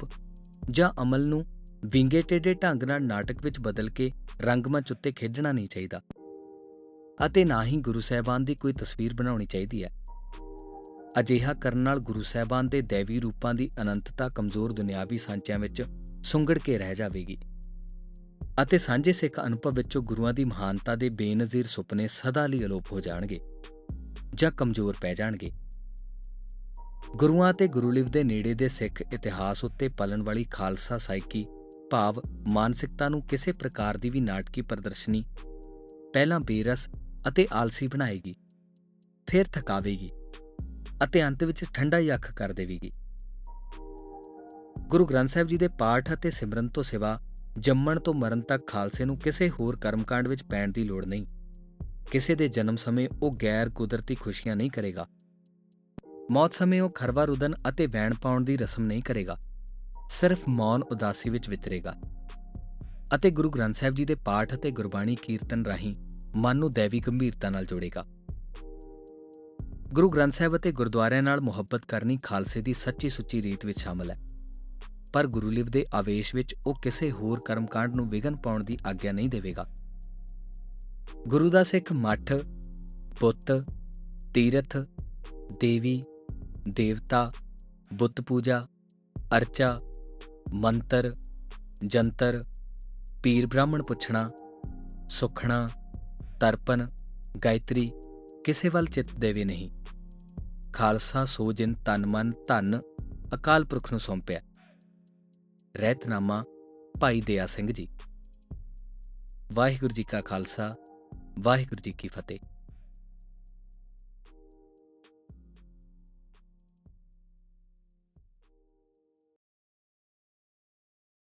S1: ਜਾਂ ਅਮਲ ਨੂੰ ਵਿੰਗੇ ਟੇਡੇ ਢੰਗ ਨਾਲ ਨਾਟਕ ਵਿੱਚ ਬਦਲ ਕੇ ਰੰਗਮੰਚ ਉੱਤੇ ਖੇਡਣਾ ਨਹੀਂ ਚਾਹੀਦਾ। ਅਤੇ ਨਾ ਹੀ ਗੁਰੂ ਸਾਹਿਬਾਨ ਦੀ ਕੋਈ ਤਸਵੀਰ ਬਣਾਉਣੀ ਚਾਹੀਦੀ ਹੈ। ਅਜਿਹਾ ਕਰਨ ਨਾਲ ਗੁਰੂ ਸਾਹਿਬਾਨ ਦੇ ਦੇਵੀ ਰੂਪਾਂ ਦੀ ਅਨੰਤਤਾ ਕਮਜ਼ੋਰ ਦੁਨਿਆਵੀ ਸਾਂਚਿਆਂ ਵਿੱਚ ਸੁੰਗੜ ਕੇ ਰਹਿ ਜਾਵੇਗੀ। ਅਤੇ ਸਾਂਝੇ ਸਿੱਖ ਅਨੁਭਵ ਵਿੱਚੋਂ ਗੁਰੂਆਂ ਦੀ ਮਹਾਨਤਾ ਦੇ ਬੇਨਜ਼ੀਰ ਸੁਪਨੇ ਸਦਾ ਲਈ ਅਲੋਪ ਹੋ ਜਾਣਗੇ। ਜਾਂ ਕਮਜ਼ੋਰ ਪੈ ਜਾਣਗੇ। ਗੁਰੂਆਂ ਤੇ ਗੁਰੂਲਿਵ ਦੇ ਨੇੜੇ ਦੇ ਸਿੱਖ ਇਤਿਹਾਸ ਉੱਤੇ ਪਲਣ ਵਾਲੀ ਖਾਲਸਾ ਸਾਈਕੀ ਭਾਵ ਮਾਨਸਿਕਤਾ ਨੂੰ ਕਿਸੇ ਪ੍ਰਕਾਰ ਦੀ ਵੀ ਨਾਟਕੀ ਪ੍ਰਦਰਸ਼ਨੀ, ਪਹਿਲਾਂ ਬੇਰਸ ਅਤੇ ਆਲਸੀ ਬਣਾਏਗੀ, ਫਿਰ ਥਕਾਵੇਗੀ ਅਤੇ ਅੰਤ ਵਿੱਚ ਠੰਡਾ ਹੀ ਅੱਖ ਕਰ ਦੇਵੇਗੀ। ਗੁਰੂ ਗ੍ਰੰਥ ਸਾਹਿਬ ਜੀ ਦੇ ਪਾਠ ਅਤੇ ਸਿਮਰਨ ਤੋਂ ਸਿਵਾ ਜੰਮਣ ਤੋਂ ਮਰਨ ਤੱਕ ਖਾਲਸੇ ਨੂੰ ਕਿਸੇ ਹੋਰ ਕਰਮਕਾਂਡ ਵਿੱਚ ਪੈਣ ਦੀ ਲੋੜ ਨਹੀਂ। ਕਿਸੇ ਦੇ ਜਨਮ ਸਮੇਂ ਉਹ ਗੈਰ ਕੁਦਰਤੀ ਖੁਸ਼ੀਆਂ ਨਹੀਂ ਕਰੇਗਾ। ਮੌਤ ਸਮੇਂ ਉਹ ਖਰਵਾ ਰੁਦਨ ਅਤੇ ਵੈਣ ਪਾਉਣ ਦੀ ਰਸਮ ਨਹੀਂ ਕਰੇਗਾ। ਸਿਰਫ ਮੌਨ ਉਦਾਸੀ ਵਿੱਚ ਵਿਚਰੇਗਾ ਅਤੇ ਗੁਰੂ ਗ੍ਰੰਥ ਸਾਹਿਬ ਜੀ ਦੇ ਪਾਠ ਅਤੇ ਗੁਰਬਾਣੀ ਕੀਰਤਨ ਰਾਹੀਂ ਮਨ ਨੂੰ ਦੇਵੀ ਗੰਭੀਰਤਾ ਨਾਲ ਜੋੜੇਗਾ। ਗੁਰੂ ਗ੍ਰੰਥ ਸਾਹਿਬ ਅਤੇ ਗੁਰਦੁਆਰਿਆਂ ਨਾਲ ਮੁਹੱਬਤ ਕਰਨੀ ਖਾਲਸੇ ਦੀ ਸੱਚੀ ਸੁੱਚੀ ਰੀਤ ਵਿੱਚ ਸ਼ਾਮਲ ਹੈ। ਪਰ ਗੁਰੂਲਿਵ ਦੇ ਆਵੇਸ਼ ਵਿੱਚ ਉਹ ਕਿਸੇ ਹੋਰ ਕਰਮਕਾਂਡ ਨੂੰ ਵਿਗਨ ਪਾਉਣ ਦੀ ਆਗਿਆ ਨਹੀਂ ਦੇਵੇਗਾ। ਗੁਰੂ ਦਾ ਸਿੱਖ ਮੱਠ, ਪੁੱਤ, ਤੀਰਥ, ਦੇਵੀ, ਦੇਵਤਾ, ਬੁੱਤ ਪੂਜਾ, ਅਰਚਾ, ਮੰਤਰ, ਜੰਤਰ, ਪੀਰ ਬ੍ਰਾਹਮਣ ਪੁੱਛਣਾ, ਸੁਖਣਾ ਤਰਪਨ ਗਾਇਤਰੀ ਕਿਸੇ ਵੱਲ ਚਿੱਤ ਦੇਵੇ ਨਹੀਂ। ਖਾਲਸਾ ਸੋ ਜਿਨ ਤਨ ਮਨ ਧਨ ਅਕਾਲ ਪੁਰਖ ਨੂੰ ਸੌਂਪਿਆ। ਰਹਿਤਨਾਮਾ ਭਾਈ ਦਇਆ ਸਿੰਘ ਜੀ। ਵਾਹਿਗੁਰੂ ਜੀ ਕਾ ਖਾਲਸਾ ਵਾਹਿਗੁਰੂ ਜੀ ਕੀ ਫਤਿਹ